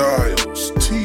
Styles T.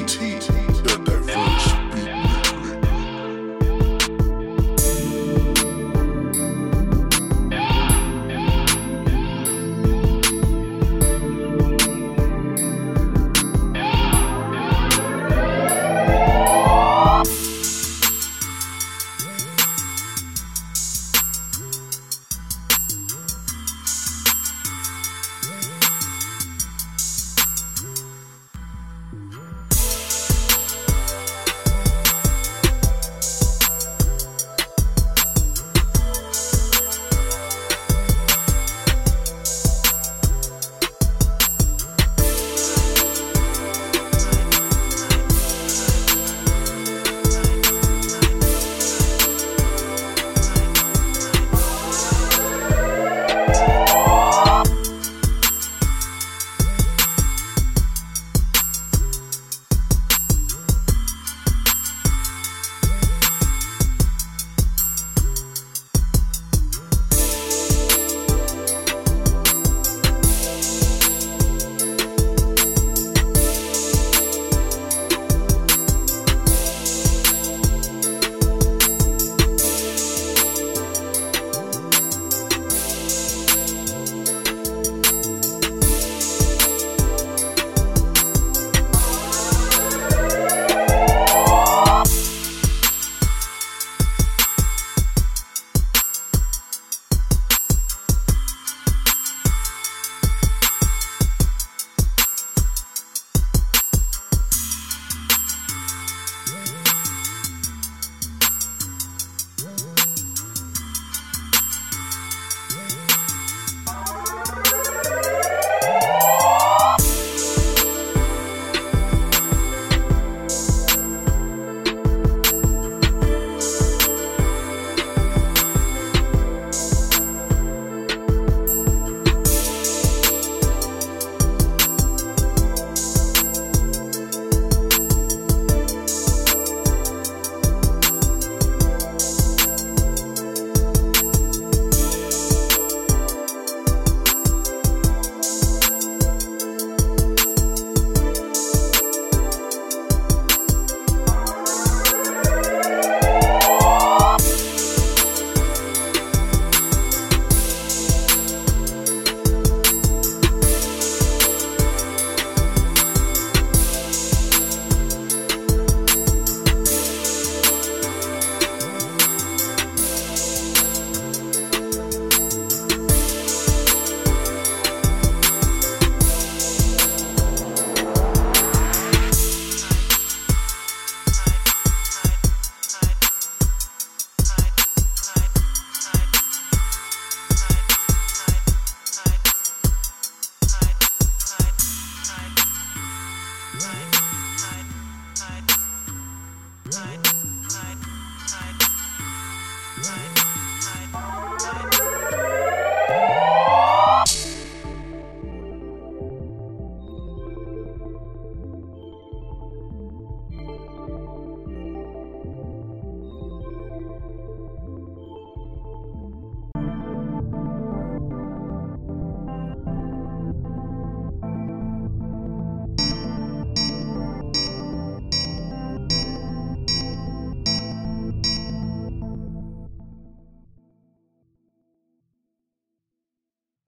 right.